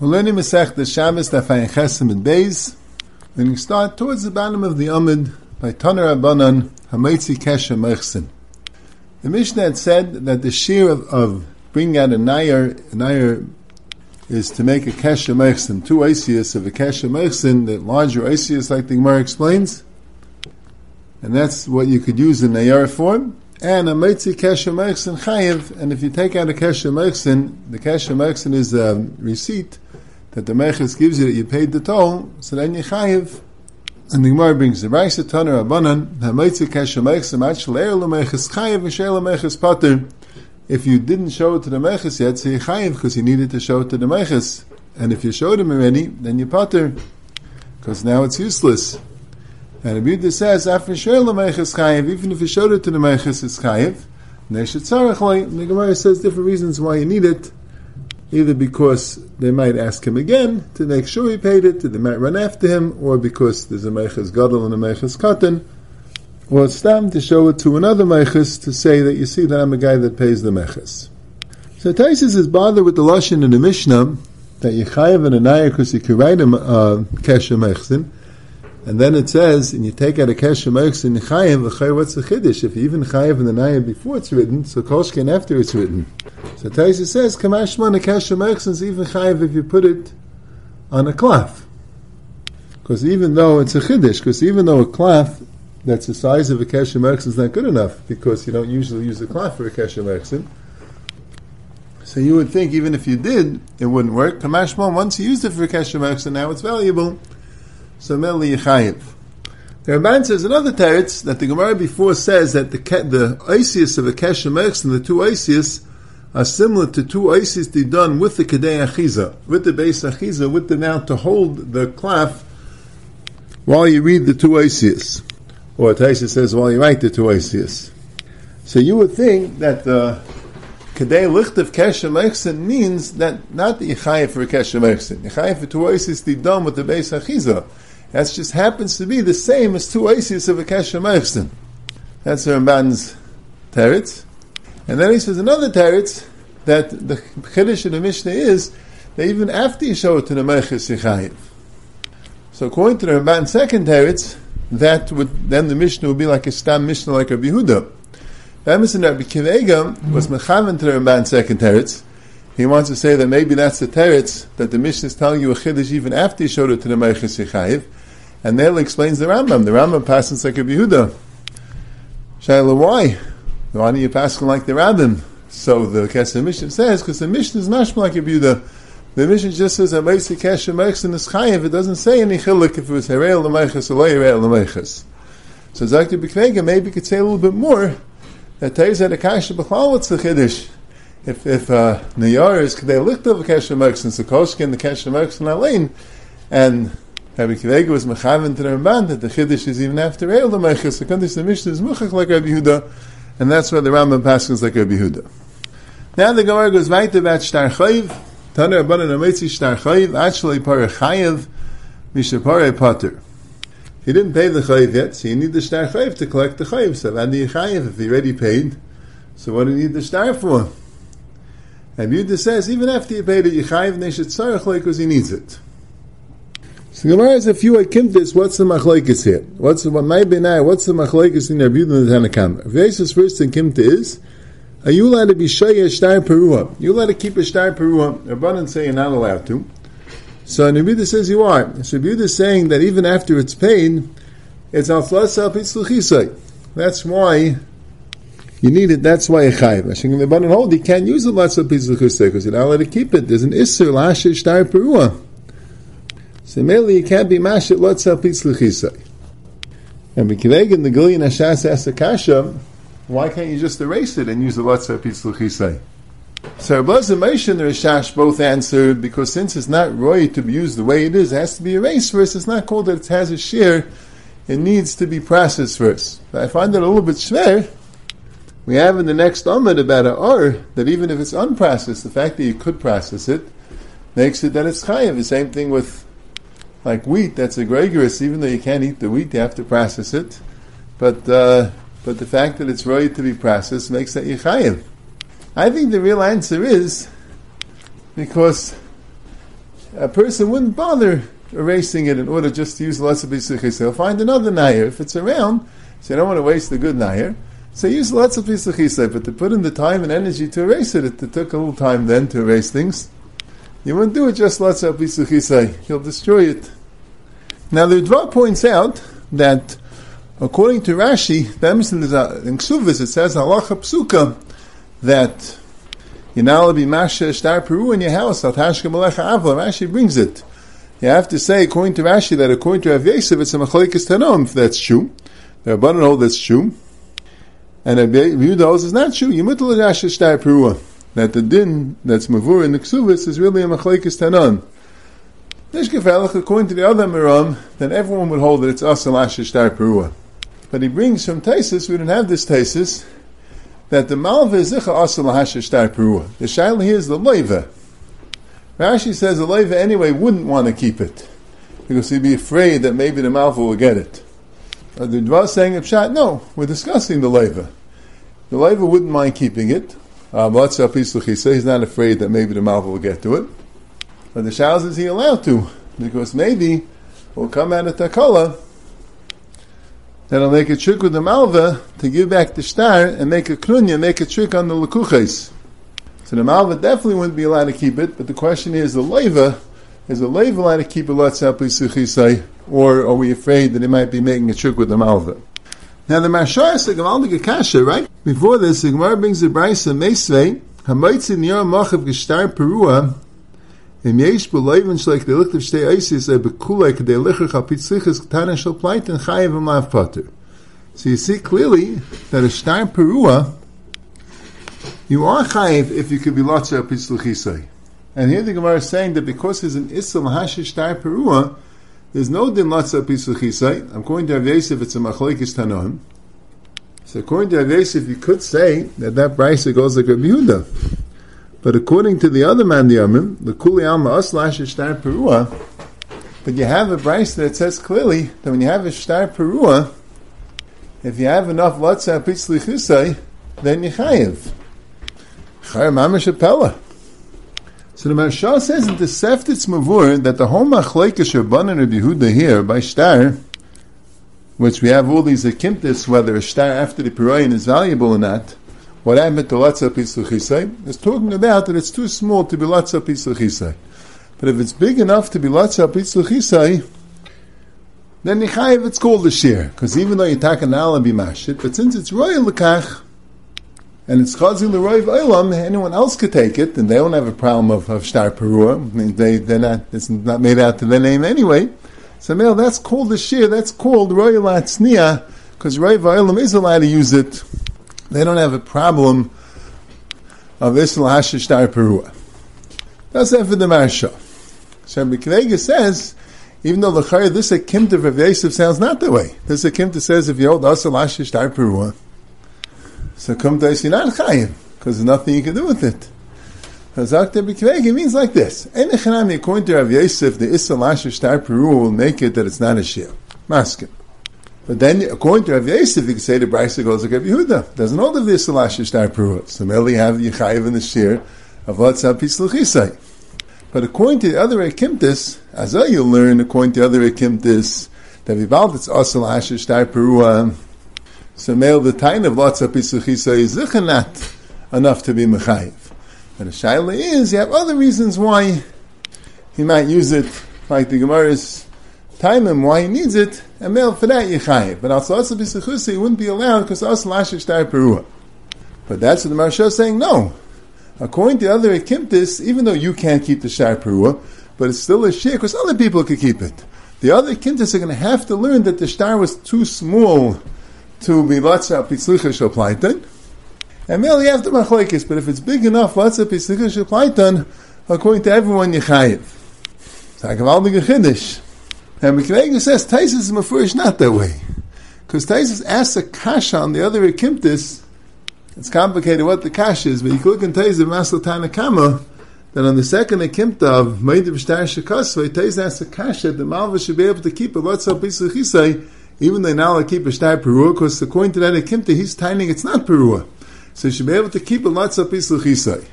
We're learning Masech the Shabbos Dafayin Chesim and Beis. To start towards the bottom of the Amid by Taner Abanan Hamaitzi Kesha Mechsin. The Mishnah had said that the shear of, of bringing out a nair, a nair is to make a Kesha Mechsin, two Asias of a Kesha Mechsin, the larger Asias like the Gemara explains. And that's what you could use in Nayar form and a Meitzi Kesha Mechsin Chayiv, and if you take out a Kesha Mechsin, the Kesha Mechsin is a receipt that the Mechis gives you that you paid the toll, so then you Chayiv. And the Gemara brings the Raisa Tanner Abanan, Meitzi Kesha Mechsin, actually, Eir Lemechis Chayiv, Vishay Lemechis Pater. If you didn't show it to the Mechis yet, so you Chayiv, because you needed to show it to the Mechis. And if you showed him already, then you Pater, because now it's useless. And Yehuda says, after shel meiches chayiv, even if you showed it to the meiches, it's chayiv. The Gemara says different reasons why you need it. Either because they might ask him again to make sure he paid it, they might run after him, or because there's a meiches gadol and a meiches katan, or time to show it to another meiches to say that you see that I'm a guy that pays the meiches. So Taisus is bothered with the lashon in the Mishnah that you chayiv and a nayar because you can write him uh, kesha mechsin. And then it says, and you take out a kesher merks in chayiv, v'chay what's the chiddush? If you even chayiv in the nayim before it's written, so koshkin after it's written. So Taisa says, kamashman a kesher merks is even chayiv if you put it on a cloth. Because even though it's a chiddush, because even though a cloth that's the size of a kesher merks is not good enough, because you don't usually use a cloth for a kesher merksin. So you would think even if you did, it wouldn't work. Kamashman, once you used it for a kesher merksin, now it's valuable so Meli. The Ramban says another teretz that the Gemara before says that the the Isis of a Keshem and the two Isis are similar to two Isis they done with the Kedei Achiza, with the base Achiza, with the now to hold the cloth while you read the two Isis. Or Taisa says while you write the two Isis. So you would think that the Kedei Licht of Keshem means that not the Yechayiv for Keshem Echsen. Yechayiv for two Isis they done with the base Achiza. That just happens to be the same as two Isis of a Keshem Eichsten. That's the Ramban's teretz. And then he says another teretz that the Chiddush of the Mishnah is that even after you show it to the Meiches Yechayiv. So according to the Ramban's second teretz, that would then the Mishnah would be like a Stam Mishnah like a Yehuda. Emerson Rabbi Akiva Eiger was mechaven to the Ramban's second teretz. He wants to say that maybe that's the teretz that the Mishnah is telling you a chiddush even after he showed it to the Meiches Yechayiv. And there explains the Rambam. The Rambam passes like a Yehuda. Shaila, why? Why don't you pass like the Rabbim? So the Kesef Mishnah says, because the Mishnah is not like a Yehuda. The Mishnah just says that Meisi Kesha Meichs in the Chayiv. It doesn't say any chiluk if it was Herel Lemeiches or Lo Herel Lemeiches. So Zakti B'Kvega maybe could say a little bit more that tells that a Kasha B'Chlal what's the Chiddush. If if uh, Niyar is Lichtov Kesha Meichs and Sukoshki and the Meichs in Alain, and Rabbi Akiva Eiger was mechaven to the Ramban that the Chiddush is even after El Lemechus. The Kaddish the Mishnah is muchach like Rabbi Yehuda, and that's why the Rambam passes like Rabbi Yehuda. Now the Gemara goes right about Shtar Chayiv. Taner Rabbanan Ametzi Shtar Chayiv. Actually, Parah Chayiv Misha Parah Pater. He didn't pay the Chayiv yet, so you need the Shtar Chayiv to collect the Chayiv. So Vandi Chayiv, if he already paid, so what do you need the Shtar for? And Yehuda says, even after you paid it, you Chayiv Neshet Tzarech because he needs it. So the Gemara has a few akimtis. What's the machlekes here? What's the what my benai? What's the machlekes in Rabbi Yehuda and the Tanakam? Vesis first akimta is: Are you allowed to be shaya shtar perua? You allowed to keep a shtar perua? Rabbanan say you're not allowed to. So Rabbi says you are. So Rabbi is saying that even after it's paid, it's al flasa pitzluchisai. That's why you need it. That's why you chayiv. Hashim Rabbanan hold you can't use the lotzah pitzluchisai because you're not allowed to keep it. There's an isser lashe shtar perua. So mainly you can't be mashit lotzah pitzluchisai. And B'kiveg the Gillian Hashas the kasha, why can't you just erase it and use the lotzah pitzluchisai? So Rabbi Moshe and the Rishash both answered because since it's not roy to be used the way it is, it has to be erased first. It's not called that it has a shear. It needs to be processed first. But I find it a little bit schwer. We have in the next Amid about a or that even if it's unprocessed, the fact that you could process it makes it that it's chayiv. The same thing with like wheat, that's a gregarious, even though you can't eat the wheat, you have to process it. But uh, but the fact that it's ready to be processed makes that yichayiv. I think the real answer is because a person wouldn't bother erasing it in order just to use lots of Pisachisa. He'll find another Nair. If it's around, so you don't want to waste the good Nair. So use lots of Pisachisa, but to put in the time and energy to erase it, it, took a little time then to erase things. You wouldn't do it just lots of Pisachisa. He'll destroy it. Now the Dvar points out that according to Rashi, in Ksuvis it says halacha psuka that you're not be masha star peru in your house. Al tashka malecha avla. Rashi brings it. You have to say, according to Rashi, that according to Rav it's a machlekes tanom, if that's true. The Rabbanon hold that's true. And Rav Yehuda holds it's not true. Yimutal Rashi star peru. That the din that's mavur in the ksuvis is really a machlekes tanon. Nishkefelach, according to the other Miram, then everyone would hold that it's asal ashish star peru. But he brings from Taisus, we don't have this Taisus, that the Malva is Zicha Asal Lahashish Star Perua. The Shaila here is the Leiva. Rashi says the Leiva anyway wouldn't want to keep it because he'd be afraid that maybe the Malva will get it. But the Dvar saying Pshat, no, we're discussing the Leiva. The Leiva wouldn't mind keeping it. Um, he's not afraid that maybe the Malva will get to it. But the Shaila is he allowed to because maybe will come out of Takala that'll make a trick with the malva to give back the star and make a krunya, make a trick on the lekuches. So the malva definitely wouldn't be allowed to keep it, but the question is the leva, is the leva allowed to keep it lotzah or are we afraid that it might be making a trick with the malva? Now the Mashar is the Gavaldik Akasha, right? Before this, the Gemara brings the Brisa Mesvei, Hamaitzi Niyar Machav Gishtar Perua, Im yesh de potter. So you see clearly that a star perua, you are chayev if you could be lotza pitzlichisei. And here the Gemara is saying that because there's an islam hashish star perua, there's no din lotza pitzlichisei. I'm going to have Yosef, it's a machlekes tanoim. So according to Rav Yosef, you could say that that brisa goes like a Yehuda. But according to the other man, the Kuli Alma Aslash Ishtar Perua, but you have a Bryce that says clearly that when you have a Ishtar Perua, if you have enough Latza Pitzli Chisai, then you chayiv. Chayiv Mamash. So the Maharsha says in the Seftitz Mavur that the whole Machlekes Rabbanan of Yehuda here by Shtar, which we have all these akimtis, whether a Shtar after the Pirayin is valuable or not, what happened to Latza Pisachisai is talking about that it's too small to be Latza Pisachisai. But if it's big enough to be Latza Pisachisai, then Nichayev it's called a shear. Because even though you take an be mashit, but since it's royal lekach, and it's chazil l'roiv olam, anyone else could take it, and they don't have a problem of, of shtar perua. They, they're not, it's not made out to their name anyway. So, male, that's called a shear, that's called royal atzniya, because roiv olam is allowed to use it they don't have a problem of Isla Hashishtar Perua. That's that for the Marsha. So Mikvega says, even though the Chayr, this Akimta of Yosef sounds not that way. This Akimta says if you hold Asal Hashishtar Perua, so come to you're not Chayim, because there's nothing you can do with it. Zakta Mikvega means like this. Any Chanami, according to Yosef, the Isla Hashishtar Perua will make it that it's not a Shia. Maskim. But then, according to Rav Yosef, you could say the Brisa goes like Rav Yehuda. Doesn't all of this Salash Shtar Pruah. So merely have the Yechayiv and the Shir of up Pisluchisai. But according to the other Ekimtis, as you'll learn, according to the other Ekimtis, that Vivald it's also Salash Shtar Pruah. So male the time of of Pisluchisai is not enough to be Mechayiv. And the Shaila is, you have other reasons why he might use it, like the Gemara's time him why he needs it, and male for that yichayiv. But also also he wouldn't be allowed because also lashish tar perua. But that's what the Maharsha is saying. No, according to other ekimtis, even though you can't keep the shtar perua, but it's still a shir because other people could keep it. The other ekimtis are going to have to learn that the shtar was too small to be latza pitzlicha shalplaitan. And merely the machlekes, but if it's big enough, latza pitzlicha shalplaitan, according to everyone, yichayiv. It's like a And Mikvega says Taisus is mafurish not that way. Because Taisus asks a kasha on the other Ekimtis, it's complicated what the kasha is, but you can look in Taisus Maslatana Kama, that on the second Ekimta of Meidim Shtar Shekasvei, Taisus asks a kasha that Malva should be able to keep a Lotzah Pisachisai, even though now keep a Shtar Perua, because according to that Ekimta, he's timing it's not Perua. So he should be able to keep a Lotzah Pisachisai.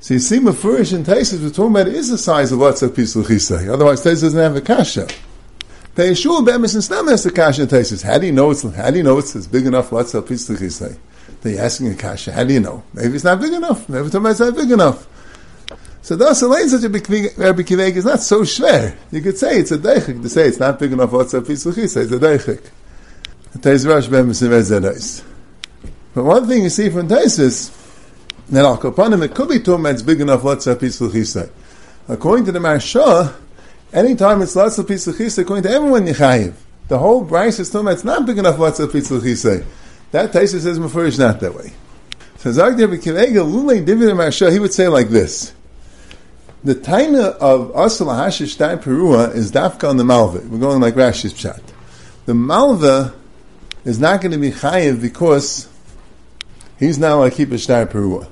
So you see, Mefurish and Taisis, we're talking about is the size of what's a piece of Chisai. Otherwise, Taisis doesn't have a kasha. The Yeshua Bemis and Stam has the kasha Taisis. How do you know it's, how do you know it's, big enough piece of Chisai? They're asking a kasha. How do you know? Maybe it's not big enough. Maybe it's not big enough. So thus, Elaine such a Rabbi Kivek is not so schwer. You could say it's a deichik to say it's not big enough what's piece of Chisai. It's a deichik. Taisis Rosh Bemis and But one thing you see from Taisis, then al kapanim it could be talking it's big enough let's of chisai. According to the Marsha, anytime it's lots of piece of chisai, according to everyone yichayiv. The whole Bryce is talking it's not big enough let's have piece of chisai. That Taisa says is not that way. So Marsha, he would say like this. The taina of Asal Hashish Dai Perua is dafka on the Malva. We're going like Rashi's pshat. The Malva is not going to be chayiv because he's not keep a Shtar Perua.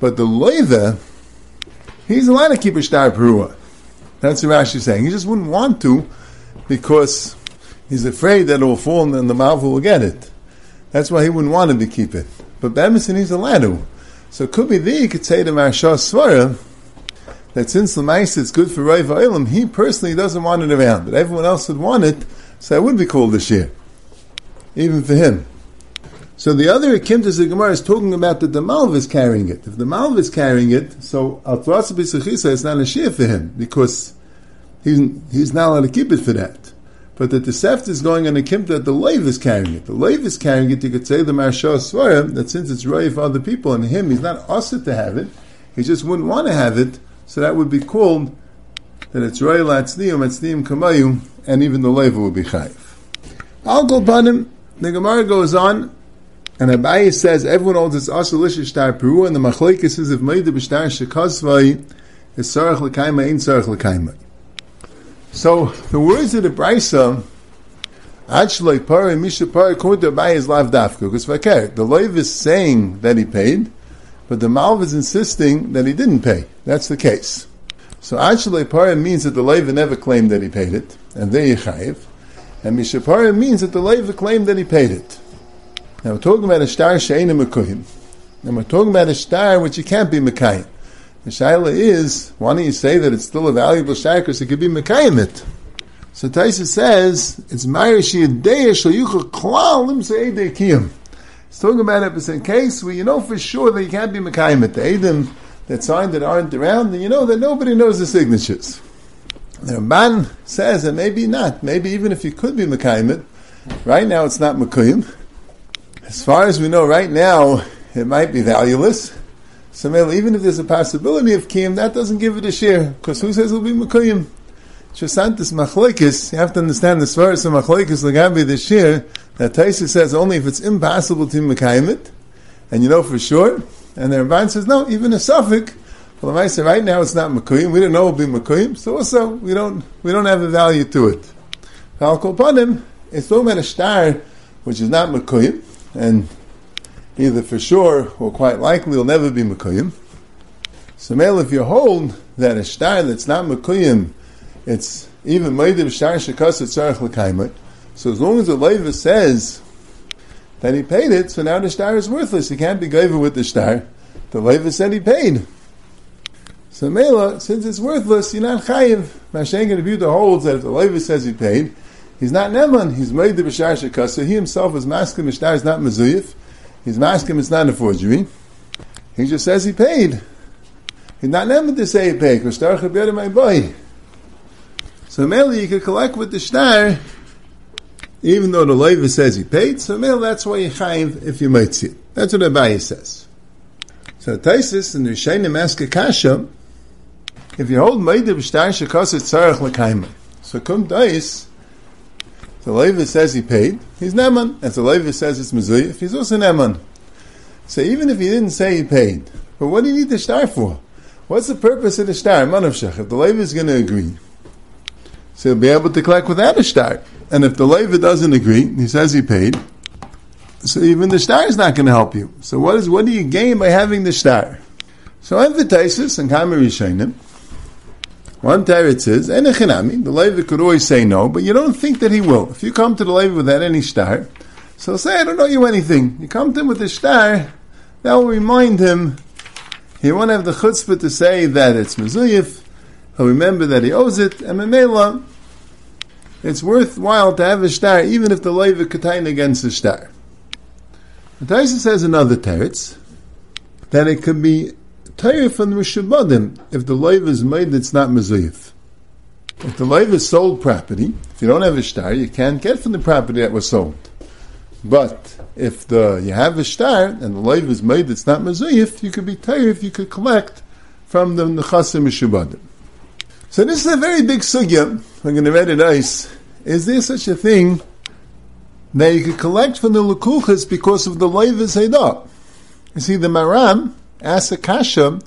But the loiva, he's allowed to keep a star perua. That's what Rashi is saying. He just wouldn't want to because he's afraid that it will fall and the mouth will get it. That's why he wouldn't want him to keep it. But Bemison, he's allowed to. So it could be there you could say to Marsha Svara that since the mice is good for Rav Ilam, he personally doesn't want it around. But everyone else would want it, so it would be called a shear. Even for him. So the other Akimtas the Gemara is talking about that the Malv is carrying it. If the Malv is carrying it, so Al B'Sechisa is not a Shia for him, because he's, he's not allowed to keep it for that. But that the Seft is going on a Kim that the Leiv is carrying it. The Leiv is carrying it, you could say the Marsha Svara, that since it's Roy for other people and him, he's not used to have it, he just wouldn't want to have it, so that would be called that it's Roy Latznium, Etznium Kamayu, and even the Leiv would be Chayiv. I'll go upon him. The Gemara goes on, and Abaye says everyone holds it's asalish shtar peru, and the machlekes is if meida b'shtar shekazvai is sarach l'kaima ain't sarach l'kaima. So the words of the brisa actually par and misha par according to Abaye is lav dafka because vaker the loiv is saying that he paid, but the malv is insisting that he didn't pay. That's the case. So actually par means that the loiv never claimed that he paid it, and they yichayiv, and misha par means that the loiv claimed that he paid it. Now we're talking about a star she'ena mekuyim. Now we're talking about a star which you can't be mekayim. The shaila is, why don't you say that it's still a valuable star because it could be mekayim it? So Taisa says, it's Ma'ir Shi'adei Shalyucha Klal Limse Eidei Kiyam. It's talking about it, but in case where you know for sure that you can't be mekayim it. The Eidim that signed that aren't around, and you know that nobody knows the signatures. The Ramban says that maybe not. Maybe even if you could be mekayim right now it's not mekayim. As far as we know right now, it might be valueless. So even if there's a possibility of kiyum, that doesn't give it a share. Because who says it'll be mekuyim? Shasantis machlekes, you have to understand the svaras of machlekes lagabi the share, that Taisa says only if it's impossible to mekayim it, and you know for sure, and the Ramban says no, even a suffix, well, I say right now it's not mekuyim, we don't know it'll be mekuyim, so also we don't, we don't have a value to it. Upon him, it's about a star, which is not mekuyim, and either for sure or quite likely will never be Mekuyim. So, male, if you hold that a star that's not Mekuyim, it's even Meidim Shtar Shekas Tzarech L'Kaimot. So, as long as the Leva says that he paid it, so now the star is worthless. He can't be given with the star. The Leva said he paid. So, Mela, since it's worthless, you're not chayiv. Mashenk and Abuda holds that if the Leva says he paid, He's not Neman, he's made the Bashar Shekasa. He himself is masking Mishtar is not Mezuyif. He's masking it's not a forgery. He just says he paid. He's not Neman to say he paid, my boy. So mainly you could collect with the Shtar, even though the Leiva says he paid, so mainly that's why you chayiv if you might see it. That's what Abaye says. So Taisis and the Rishayim ask a kasha, if you hold Meidim Shtar Shekasa Tzarech L'kaimah. So come Tais, the Levi says he paid, he's Neman. And the Levi says it's Mezuyif, he's also Neman. So even if he didn't say he paid, but what do you need the star for? What's the purpose of the star? Manavshach. If the Levi is going to agree, so he'll be able to collect without a star. And if the Levi doesn't agree, he says he paid, so even the star is not going to help you. So what is what do you gain by having the star? So Emphatisis and Kamar Yishainim, one teretz is, Enechinami, the Levi could always say no, but you don't think that he will. If you come to the Levi without any star, so say, I don't know you anything. You come to him with a star, that will remind him he won't have the chutzpah to say that it's mezuyif. He'll remember that he owes it, and memela, it's worthwhile to have a star, even if the leiva katain against the star. The Taisa says another teretz that it could be from the Rishabadim if the leiva is made, it's not mezuyif. If the leiva is sold property, if you don't have a star, you can't get from the property that was sold. But if the you have a star and the leiva is made, it's not mezuyif, you could be tayr if you could collect from the nechasim mishubadim. So this is a very big sugya. I'm going to read it ice. Is there such a thing that you could collect from the lukuchas because of the leiva zaydah? You see, the Maram asks a kasha,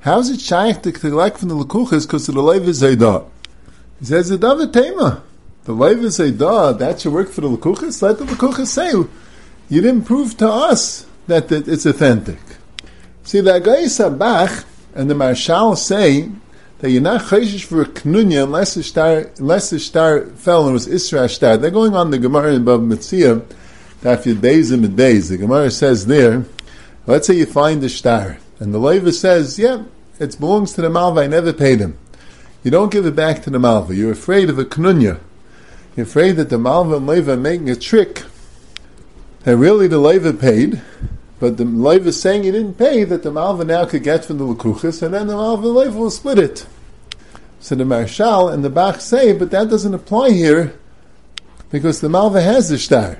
how is it shaykh to collect from the lukuchas because the leiva zaydah? He says, the Tema. The leiva zaydah, that should work for the lukuchas? Let the lukuchas say, you didn't prove to us that it's authentic. See, the Agai Sabach and the Marshal say that you're not chayshish for a knunya unless the star unless the star fell and was Isra star. They're going on the Gemara Bava Metzia, that if you days and days, the Gemara says there, let's say you find the star, and the Leva says, yeah, it belongs to the Malva, I never paid him. You don't give it back to the Malva. You're afraid of a knunya. You're afraid that the Malva and Leva are making a trick that really the Leva paid, but the Leiv is saying he didn't pay, that the Malva now could get from the Lakuchas, and then the Malva and Leiv will split it. So the Marshal and the Bach say, but that doesn't apply here, because the Malva has the star.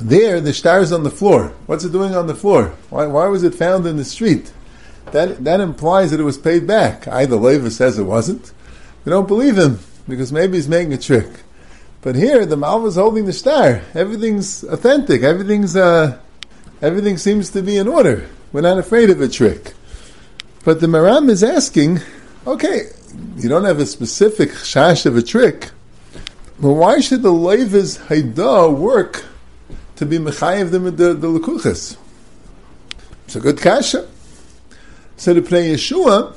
There, the star is on the floor. What's it doing on the floor? Why, why was it found in the street? That, that implies that it was paid back. Either Levi says it wasn't. We don't believe him, because maybe he's making a trick. But here, the Malva is holding the star. Everything's authentic. Everything's, uh, everything seems to be in order. We're not afraid of a trick. But the Maram is asking, okay, you don't have a specific shash of a trick, but why should the Levi's Haida work to be Mechayev the, the, the Lekuchas? It's a good kasha. So to play Yeshua,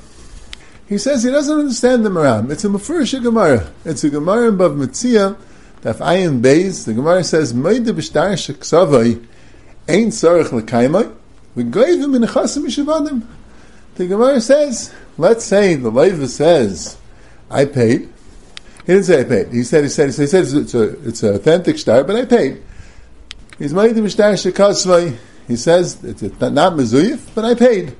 he says he doesn't understand the Maram. It's a Mefurish Gemara. It's a Gemara in Bava Metzia, Daf Ayin Beis. The Gemara says, Meide b'shtar sheksavai, Ein tzarech l'kaimai, in echasim yishavadim. The Gemara says, let's say the Leva says, I paid. He didn't say I paid. He said, he said, he said, he said it's, a, it's an authentic star, but I paid. He's made the shtar shekasvai. He says, it's a, not mezuyif, but I paid.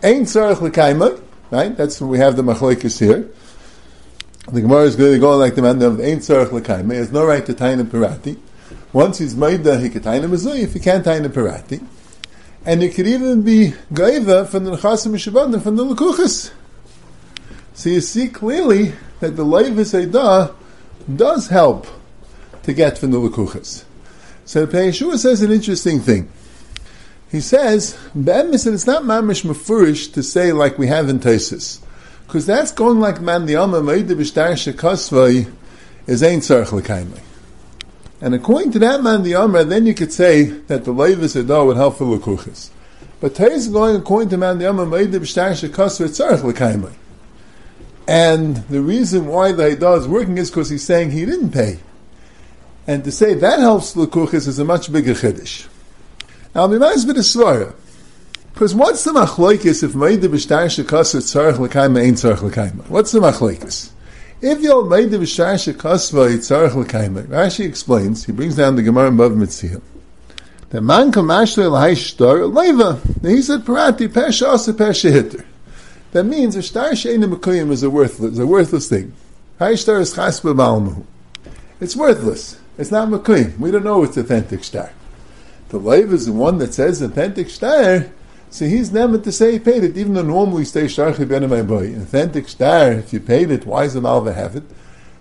Ein tzarech l'kaimai, right? That's when we have the machlekes here. The Gemara is going to go like the man of Ein tzarech l'kaimai. He has no right to tain the pirati. Once he's made that, he can tain the hikatayin mezuyif, he can't tain the pirati. And it could even be gaiva from the nechasim mishabadim from the lekuchas. So you see clearly that the leivis eidah does help to get from the lekuchas. So the Yeshua says an interesting thing. He says, Be'emes, it's not mamish mafurish to say like we have in Taisis. Because that's going like man the Bishtar Shekasvai is ain't l'kaimai. And according to that man, the Amra, then you could say that the Levis Edah oh, would help for Lukuchas. But Tais is going according to man, the Shekasver Tzarech L'kaimai. And the reason why the Edah is working is because he's saying he didn't pay. And to say that helps Lukuchas is a much bigger Chiddush. Now, I'll be Mimaz bit a. Because what's the machloikis if Maida B'shtar Shekasver Tzarech L'kaimai ain't Tzarech L'kaimai? What's the machloikis? If you're made the Vishasha Kasva Yitzarech L'kaimer, Rashi explains, he brings down the Gemara above Mitzvah. The man kamashler l'hai shtar leva. He said parati pesha asa pesha hitter. That means a shtar she'ena mekuyim is a worthless, is a worthless thing. Hai shtar is chas. It's worthless. It's not mekuyim. We don't know it's authentic star. The leva is the one that says authentic star. So he's never to say he paid it, even though normally say Sharchi Ben my boy. Authentic star, if you paid it, why the Malva have it?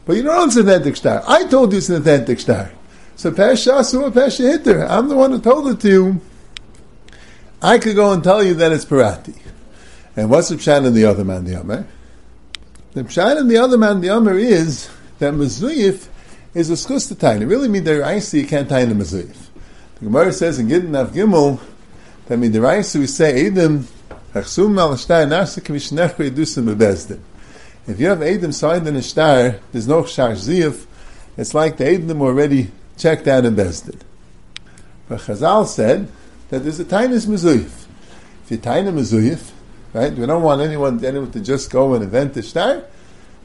But you don't know it's authentic star. I told you it's an authentic star. So Pesha Asuma Pesha Hitter. I'm the one who told it to you. I could go and tell you that it's Parati. And what's the Pshan in the other man, the Amr? The Pshan in the other man, the Amr is that Mezuyif is a skustatine. It really means that you can't tie in a Mezuyif. The Gemara says in Gidden Av Gimel, that mean the we say Edom Hachsum al Shtar Nasik Mishnechu Yedusim Bebezdin. If you have Edom signed in a star, there's no Shar Ziyaf, it's like the Edom already checked out in Bezdin. But Chazal said that there's a Tainus Mezuyif. If you Tainus Mezuyif, right? We don't want anyone, anyone to just go and invent the star.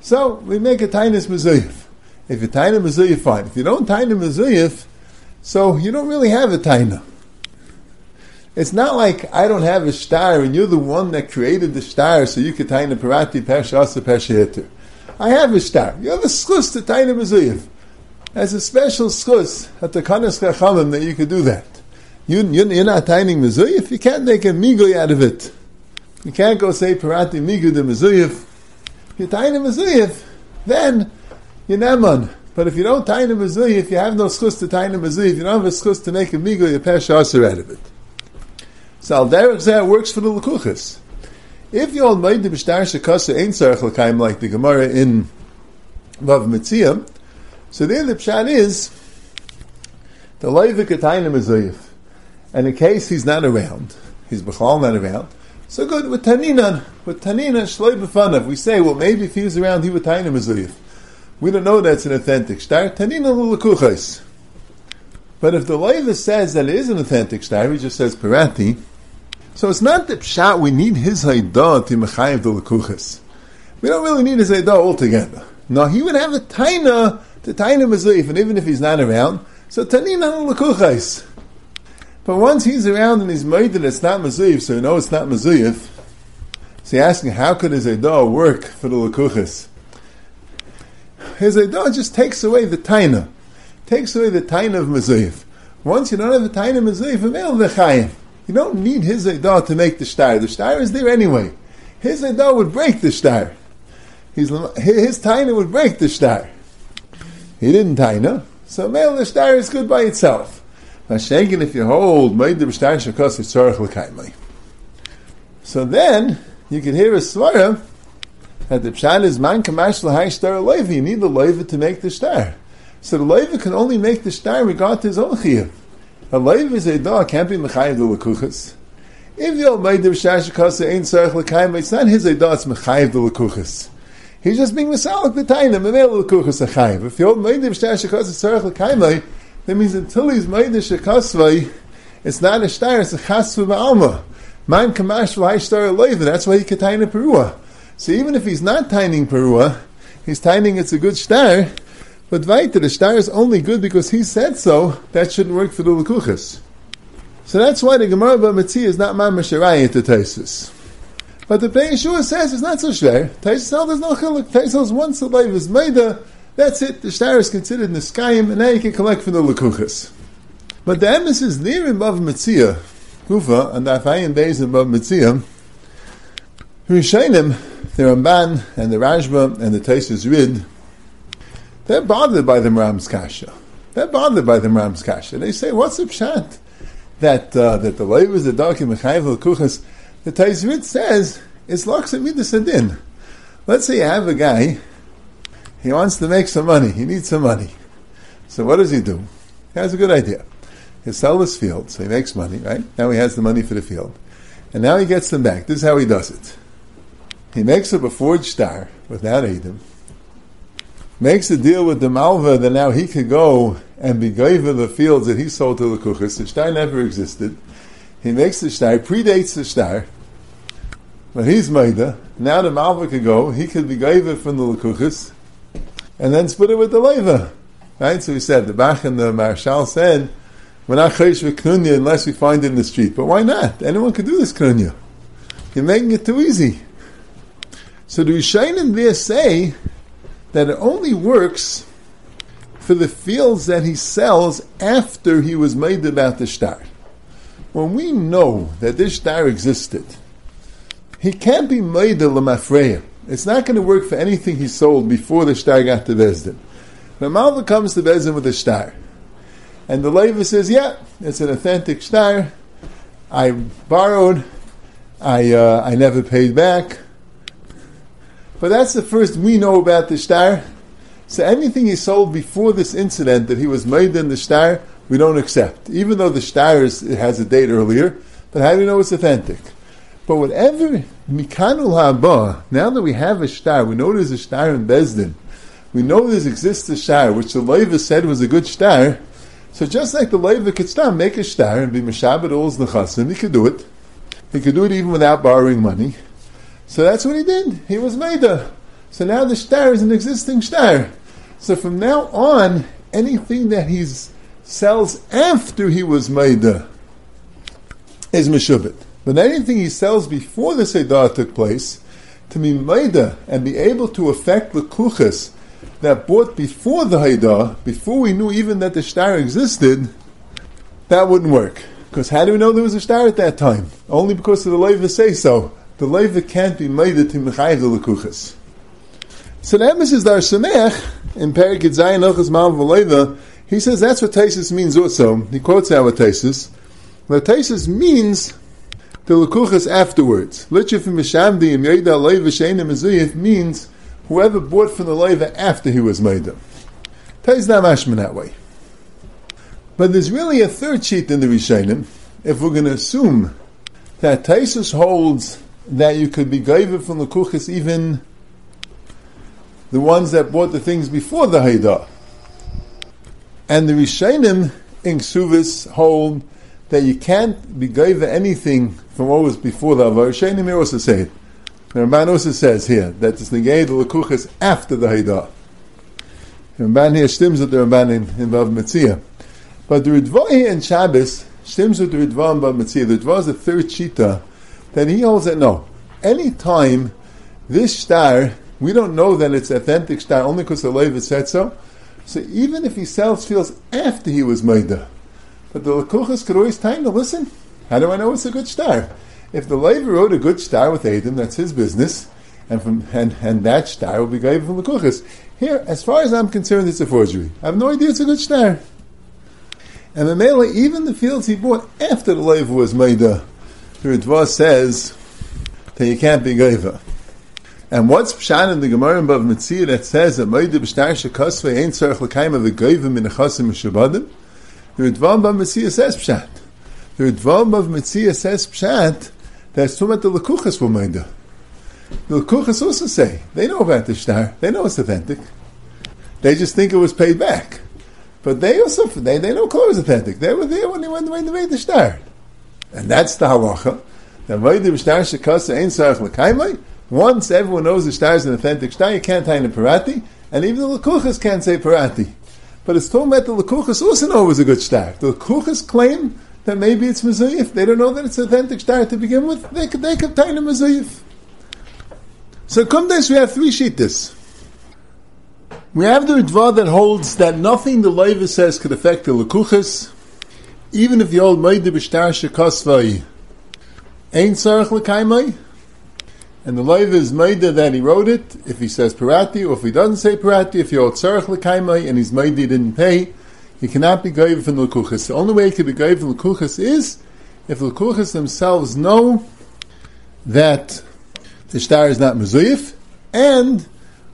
So we make a tainis mezuyif. If you taina mezuyif, fine. If you don't taina mezuyif, so you don't really have a taina. It's not like I don't have a star and you're the one that created the star, so you could taina parati pesha asa pesha I have a star. You have a schus to taina mezuyif. There's a special schus at the kanas chachamim that you could do that. You, you're not taining mezuyif, you can't make a migoy out of it. You can't go say parati migu de mezuyif. You're taining mezuyif, then you're neman. But if you don't taina if you have no schus to taina mezuyif, you don't have a schus to make a migoy, you pesha asa out of it. So al derech works for the lekuchas. If you all made the b'shtar shekasa ain't tzarech l'kaim like the Gemara in Vav Mitziyah, so there the pshat is the loiva katayim mezuyif. And in case he's not around, he's b'chal not around, so good with Tanina, with Tanina shloi b'fanav. We say, well, maybe if he was around, he would taina mezuyif. We don't know that's an authentic star. Tanina. But if the loiva says that it is an authentic star, he just says pirati. so it's not the pshat we need his haidah to mechayiv the lekuchas. We don't really need his haidah altogether. No, he would have a taina to taina mezuyif, and even if he's not around, so tanina lekuchas. But once he's around and he's made that it's not mezuyif, so you know it's not mezuyif. So you're asking, how could his haidah work for the lekuchas? His haidah just takes away the taina, takes away the taina of mezuyif. Once you don't have a taina mezuyif, avail the chayim. You don't need his Eidah to make the star. The star is there anyway. His Eidah would break the star. His, his Taina would break the star. He didn't Taina, so male the star is good by itself. Mashenkin, if you hold, made the yitzorach l'kaimai. So then, you can hear a svara that the pshat is man kamash l'hai star leiva. You need the leiva to make the star. So the leiva can only make the star regard to his own chiyuv. A leiv is a dog can't be mechayiv the lekuchas. If the Almighty Shash Kasa ain't Sarach Lekayim, it's not his Eidah, it's Mechayiv the Lekuchas. He's just being Mesalik the Taina, Memel Lekuchas Achayiv. If the Almighty Shash Kasa Sarach Lekayim, that means until he's Maida Shekasvai, it's not a star, it's a Chasva Ba'alma. Man Kamash V'hai Star Leiv, that's why he can Taina Perua. So even if he's not tining Perua, he's tining it's a good star, but weiter, the star is only good because he said so. That shouldn't work for the lekuchas. So that's why the Gemara B'Metzi is not Mamasharai to Taisus. But the Pnei Yeshua says it's not so schwer. Taisus there's no chiluk. Taisus once the life is maida, that's it. The star is considered skyim, and now you can collect from the lekuchas. But the emes is near above Metzia, Kufa, and the Afayin days above Metzia. Rishainim, the Ramban and the Rashba and the Taisus Rid they're bothered by the Ram's Kasha. They're bothered by the Ram's Kasha. They say, what's the pshat? That, uh, that the is the dark in Mechayv Kuchas. The Taizrit says, it's Laksa Midas Adin. Let's say you have a guy, he wants to make some money, he needs some money. So what does he do? He has a good idea. He'll sell his field, so he makes money, right? Now he has the money for the field. And now he gets them back. This is how he does it. He makes up a forged star without Adam makes a deal with the Malva that now he could go and be gaiva the fields that he sold to the Kuchas. The star never existed. He makes the star, predates the star, but he's Maida. Now the Malva could go, he could be gaiva from the Lekuchas, and then split it with the Leva. Right? So he said, the Bach and the Marshal said, we're not chayish with knunya unless we find it in the street. But why not? Anyone could do this knunya. You're making it too easy. So the Rishayim there say that it only works for the fields that he sells after he was made about the star. When we know that this star existed, he can't be made a lemafreya. It's not going to work for anything he sold before the star got to Bezdin. When Malva comes to Bezdin with a star, and the Leva says, "Yeah, it's an authentic star. I borrowed. I uh, I never paid back. But that's the first we know about the star. So anything he sold before this incident that he was made in the star, we don't accept. Even though the star is, has a date earlier, but how do we know it's authentic? But whatever Mikanul Haba, now that we have a star, we know there's a star in Bezdin, we know there exists a star, which the Leva said was a good star. So just like the Leva could start, make a star and be Meshabbat Ols Nechasim, he could do it. He could do it even without borrowing money. So that's what he did. He was Maida. So now the star is an existing star. So from now on, anything that he sells after he was Maida is Meshubit. But anything he sells before the Seidah took place, to be Maida and be able to affect the Kuchas that bought before the Haidah, before we knew even that the star existed, that wouldn't work. Because how do we know there was a star at that time? Only because of the Leva say so. The Leva can't be made to Mechayiv the Lekuchas. So the emphasis Dar Samech, in Perik Zayin Ochas Mal he says that's what Taisus means also. He quotes what Taisus. What Taisus means the Lekuchas afterwards. Lichif Mishamdi Im Yoida Leva Sheina means whoever bought from the Leva after he was made them. Taisus not mashman that way. But there's really a third sheet in the Rishonim. If we're going to assume that Taisus holds that you could be gaiva from the kuchis even the ones that bought the things before the Haidah. And the Rishonim in Ksuvis hold that you can't be gaiva anything from what was before the Avar. Rishonim also say it. The Ramban also says here that it's the Gay the Lekuchas after the Haidah. The Ramban here stims with the Ramban in, in Vav Metzia. But the Ritva and Shabbos stems with the Ritva and Bab The Ritva is the third shita that he holds that no, any time this star, we don't know that it's authentic star only because the Levi said so. So even if he sells fields after he was Maida, but the Lakuchas could always tell him, listen, how do I know it's a good star? If the Levi wrote a good star with Adam, that's his business, and from and, and that star will be given from Lakuchas. Here, as far as I'm concerned, it's a forgery. I have no idea it's a good star. And the Mamela, even the fields he bought after the Leiva was uh, the Ritva says that you can't be Gaiva. And what's Pshan in the Gemara in Bav Mitzir that says that Moide B'shtar Shekosve ain't Tzarech L'kaima V'Gaiva Min Achasim Mishabadim? The Ritva Bav Mitzir says Pshat. The Ritva Bav Mitzir says Pshat that's talking about the Lekuchas were Moide. The Lekuchas also say, they know about the Shtar, they know it's authentic. They just think it was paid back. But they also they they know Kol was authentic. They were there when they went when they made the star, and that's the halacha. Lekaimai. Once everyone knows the star is an authentic star, you can't tie in a parati, and even the Lekuchas can't say parati. But it's talking that the Lekuchas also know it was a good star. The Lekuchas claim that maybe it's Mezuyif. They don't know that it's an authentic star to begin with. They could they could tie in a Mezuyif. So come this, we have three shittas. We have the Ritva that holds that nothing the Leiva says could affect the Lekuchas, even if the old Meide B'shtar Shekosvai ain't Sarach L'kaimai, and the Leiva is Meide that he wrote it, if he says Parati, or if he doesn't say Parati, if he owed Sarach L'kaimai and his Meide didn't pay, he cannot be Gaiv from the Lekuchas. The only way he can be Gaiv from the Lekuchas is if the Lekuchas themselves know that the star is not Mezuyif, and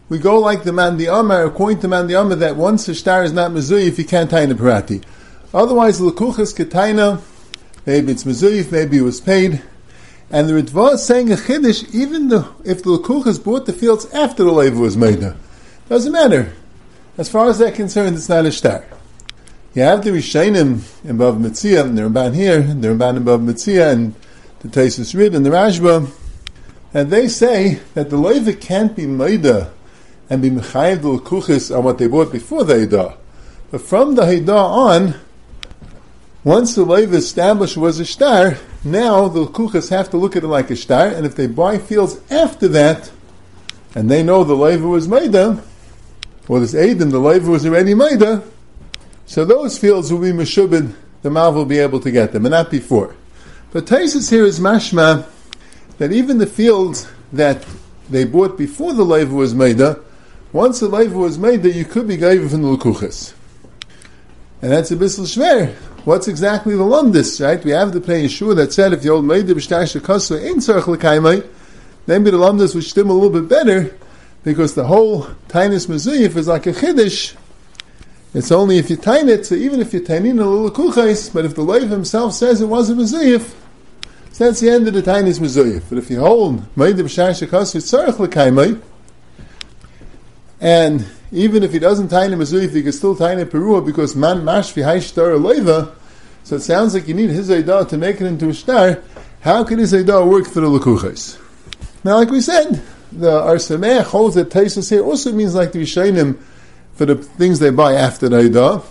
we go like the Mandi Amar, according to Mandi Amar, that once the star is not Mezuyif, you can't tie in the parati. Otherwise, Lekuchas Ketaina, maybe it's Mezuyif, maybe it was paid. And the Ritva is saying a Chiddush, even the, if the Lekuchas bought the fields after the Leva was made. Doesn't matter. As far as they're concerned, it's not a star. You have the Rishainim in Bava Metzia, and the Ramban here, and the Ramban above Mitzia, and the Taisus Rid, and the Rashba, and they say that the Leva can't be Maida and be mechayiv the kuchis on what they bought before the Haidah. But from the Haidah on, once the Leiv established was a star, now the kuchis have to look at it like a star, and if they buy fields after that, and they know the Leiv was Maida, or this Aiden, the Leiv was already Maida, so those fields will be Meshubin, the Mav will be able to get them, and not before. But Taisus here is mashma that even the fields that they bought before the Leiv was Maida, once the leiva was made, you could be gaiva from the lekuchas. And that's a bissel shver. What's exactly the lumdis, right? We have the Pnei Yeshua that said if the old maid b'shtash shekasu ain't tzarech l'kaimai, maybe the lumdis would stim a little bit better, because the whole tainis mezuyif is like a chiddush. It's only if you tine it, so even if you tine in a little kuchais, but if the leiv himself says it was a mezuyif, so that's the end of the tainis mezuyif. But if you hold maid b'shtash shekasu tzarech l'kaimai, and even if he doesn't tie a mezuyif, he can still tie in a perua because man mashvi hayshtar leva. So it sounds like you need his eidah to make it into a star. How can his eidah work for the lekuches? Now, like we said, the Arsameh holds that Taisus here also means like to the Rishainim for the things they buy after the Eidah.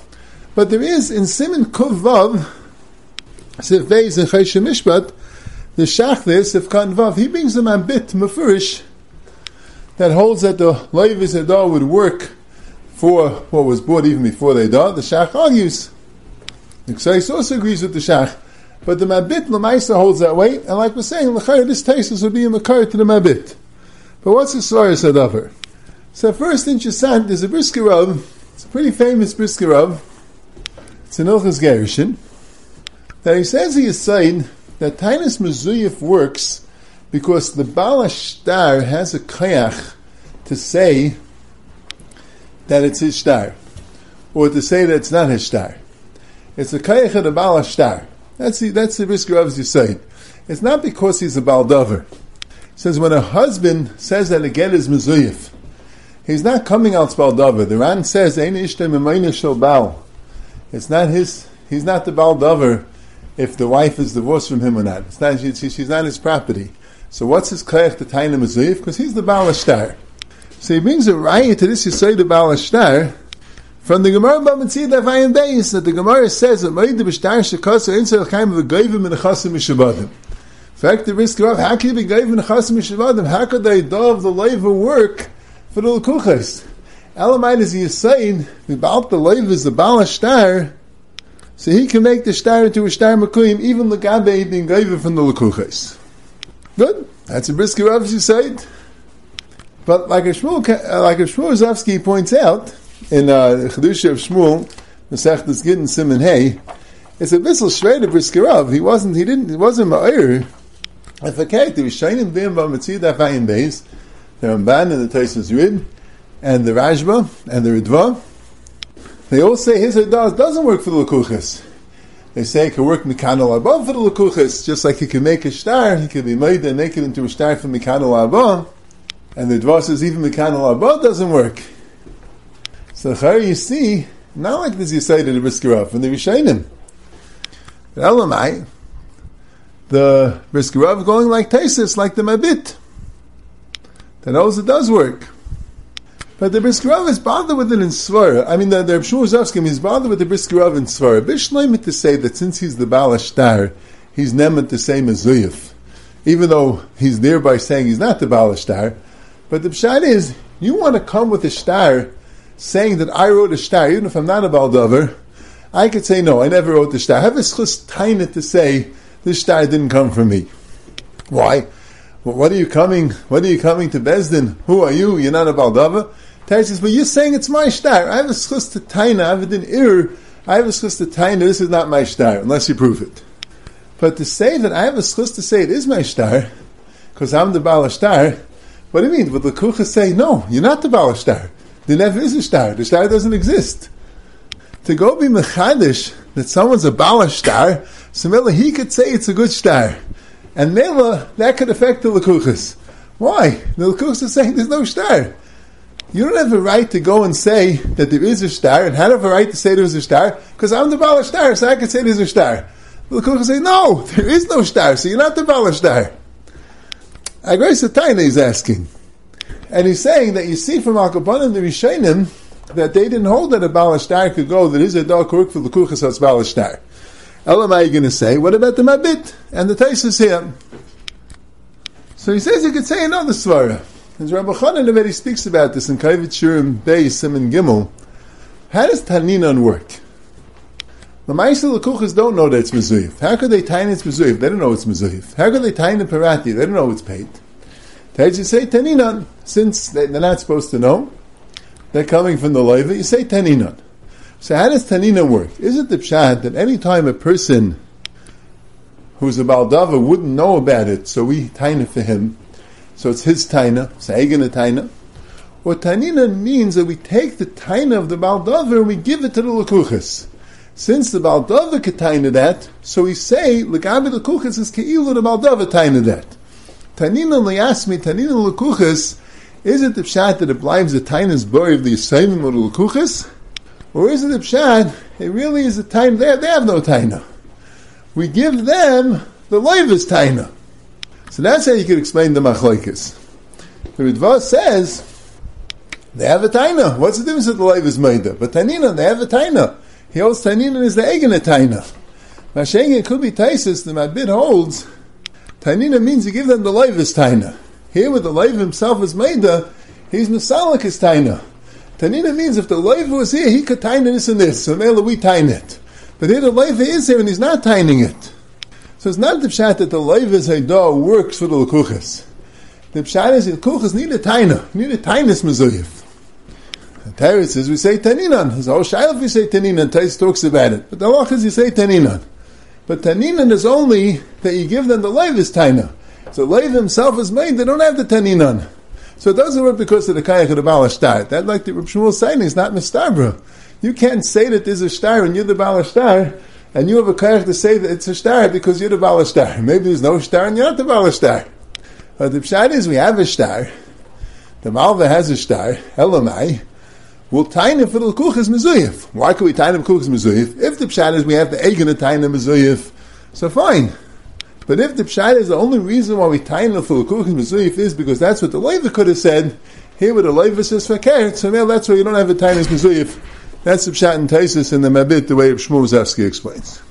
But there is in Simon Kuvav, Sif Beis and Chayshim Mishpat, the Shachlis, Sif Kan Vav, he brings them a bit Mefurish that holds that the Levis Eidah would work for what was bought even before they died. The Shach argues. The Ksais also agrees with the Shach. But the Mabit Lamaisa holds that way, and like we're saying, this taste would be a Makar to the Mabit. But what's the Svaris Adavar? So first in Chasant, there's a Brisker Rav, it's a pretty famous Brisker Rav, it's an Ilchas Gerishin, that he says he is saying that Tainus Mezuyif works because the Balashtar has a kayach to say that it's his star, or to say that it's not his star. It's a kayach of the Balashtar. That's the, that's the Brisker Rav you say. It's not because he's a Baldover. Says when a husband says that a get is Mezuyif, he's not coming out Baldover. The Ran says, Ein bal. It's not his, he's not the Baldover if the wife is divorced from him or not. It's not, she, she's not his property. So what's his kayach to Taina Mezuyif? Because he's the Balashtar. So he brings a riot to this Yisrael the Balashtar, from the Gemara Bamatzid Avayin Beis, that the Gemara says that Moed B'shtar Shekasa Insel Chaim V'Goyvim and Chasim Mishabadim. In fact, the risk of how can you be Goyvim and Chasim Mishabadim? How could they dove the labor work for the Lukuchas? Elamite is he saying about the labor is the Balashtar, so he can make the star into a star makuyim, even the gabe being goyva from the lakuches. Good. That's a brisker obviously said. But like a Shmuel, like a Shmuel Rozovsky points out, in uh, Chedusha of Shmuel, Masechtas Gittin Simon Hey, it's a bissel straight of Brisker Rav. He wasn't, he didn't, he wasn't Ma'ir. If a character was shining Bim Bamatzid Afayin Beis, the Ramban and the Taisus Rid, and the Rashba, and the Ritva, they all say his Hadas doesn't work for the Lakuchas. They say it can work Mikano above for the Lakuchas, just like he can make a star, he can be made and make it into a star for Mikano above, and the Dvar says even Mikano above doesn't work. So here you see, not like this you say to the Brisker Rav from the Rishonim. But Elamai, the Brisker Rav going like Tesis, like the Mabit. That also does work. But the Brisker Rav is bothered with it in Svara. I mean, the, the Shmuel Zavskim is bothered with the Brisker Rav in Svara. Bishleimit to say that since he's the Balashtar, he's nemet the same as Zuyif. Even though he's thereby saying he's not the Balashtar. But the Pshat is, you want to come with a star saying that I wrote a star, even if I'm not a Baldover, I could say, no, I never wrote the star. I have a schus to say, this star didn't come from me. Why? What are you coming, what are you coming to Besdin? Who are you? You're not a Baldover? Tari says, but you're saying it's my star. I have a schus to taina, I have a din ir, I have a schus to taina, this is not my star, unless you prove it. But to say that I have a schus to say it is my star, because I'm the Balashtar, what do you mean? But the Kucha say, no, you're not the Balashtar. There never is a star. The star doesn't exist. To go be mechadish that someone's a balash star, so Mela, he could say it's a good star. And Mela, that could affect the Lakuchas. Why? The Lakuchas is saying there's no star. You don't have a right to go and say that there is a star, and I have a right to say there's a star? Because I'm the Balash star, so I can say there's a star. The Lakuchas say, no, there is no star, so you're not the Balash star. Agreis Taina is asking. And he's saying that you see from and the Rishonim that they didn't hold that a Balashtar could go, that is a dog work for the Kuchas as Balashtar. Elam, are you going to say, what about the Mabit? And the Taisus here. So he says you could say another Svara. As Rabbi Chanan already speaks about this in Kovetz Shiurim Bey Simon Gimel. How does Taninan work? The Ma'aseh Lekuchas don't know that it's Mezuyif. How could they tie it's Mezuyif? They don't know it's Mezuyif. How could they tie in the Parati? They don't know it's paid. Taji say Taninan, since they're not supposed to know, they're coming from the Leva, you say Taninan. So how does Taninan work? Is it the pshat that any time a person who's a Baldava wouldn't know about it, so we taina for him, so it's his taina, Sa'igan a taina, what Tanina means that we take the taina of the Baldava and we give it to the Lakuchas. Since the Baldava could taina that, so we say, Lagabi Lakuchas is Ke'ilu the Baldava taina that. Tanina liasmi, Tanina lukuchas, is it the pshat that it blives the tainas boy of the Yisayim or the lukuchas? Or is it the pshat, it really is the time, they, they have no taina. We give them the loivas taina. So that's how you could explain the machlokes. The Ritva says they have a taina. What's the difference if the life is made But tanina, they have a taina. He holds tanina is the egin taina. Mashengen could be taisis. The Mabit holds tanina means you give them the life is taina. Here, with the life himself is made he's misalik is taina. Tanina means if the life was here, he could taina this and this. So now we taina it. But here the life is here and he's not taining it. So it's not the pshat that the life is a works for the lekuchas. The pshat is the lekuchas need a taina, need a tainus mezuyif. The says we say taninan. All shaila if we say taninan. Tais talks about it. But the halach is you say taninan. But taninan is only that you give them the leiv is taina. So leiv himself is made, they don't have the taninan. So it doesn't work because of the kayach of the Baal Ashtar. That, like the Reb Shmuel saying, is not mistabra. You can't say that there's a star and you're the Baal Ashtar, and you have a kayach to say that it's a star because you're the Baal Ashtar. Maybe there's no star and you're not the Baal Ashtar. But the pshat is we have a star. The Malva has a star. Elamai. We'll tie him for the kuch is mezuyif. Why can we taina for kuch is mezuyif? If the pshat is we have the egin to taina mezuyif, so fine. But if the pshat is the only reason why we tie him for the kuch is mezuyif is because that's what the leiva could have said, here with the leiva says fakir, so now that's why you don't have a taina mezuyif. That's the pshat and taisis in the mabit the way of Shmuel Rozovsky explains.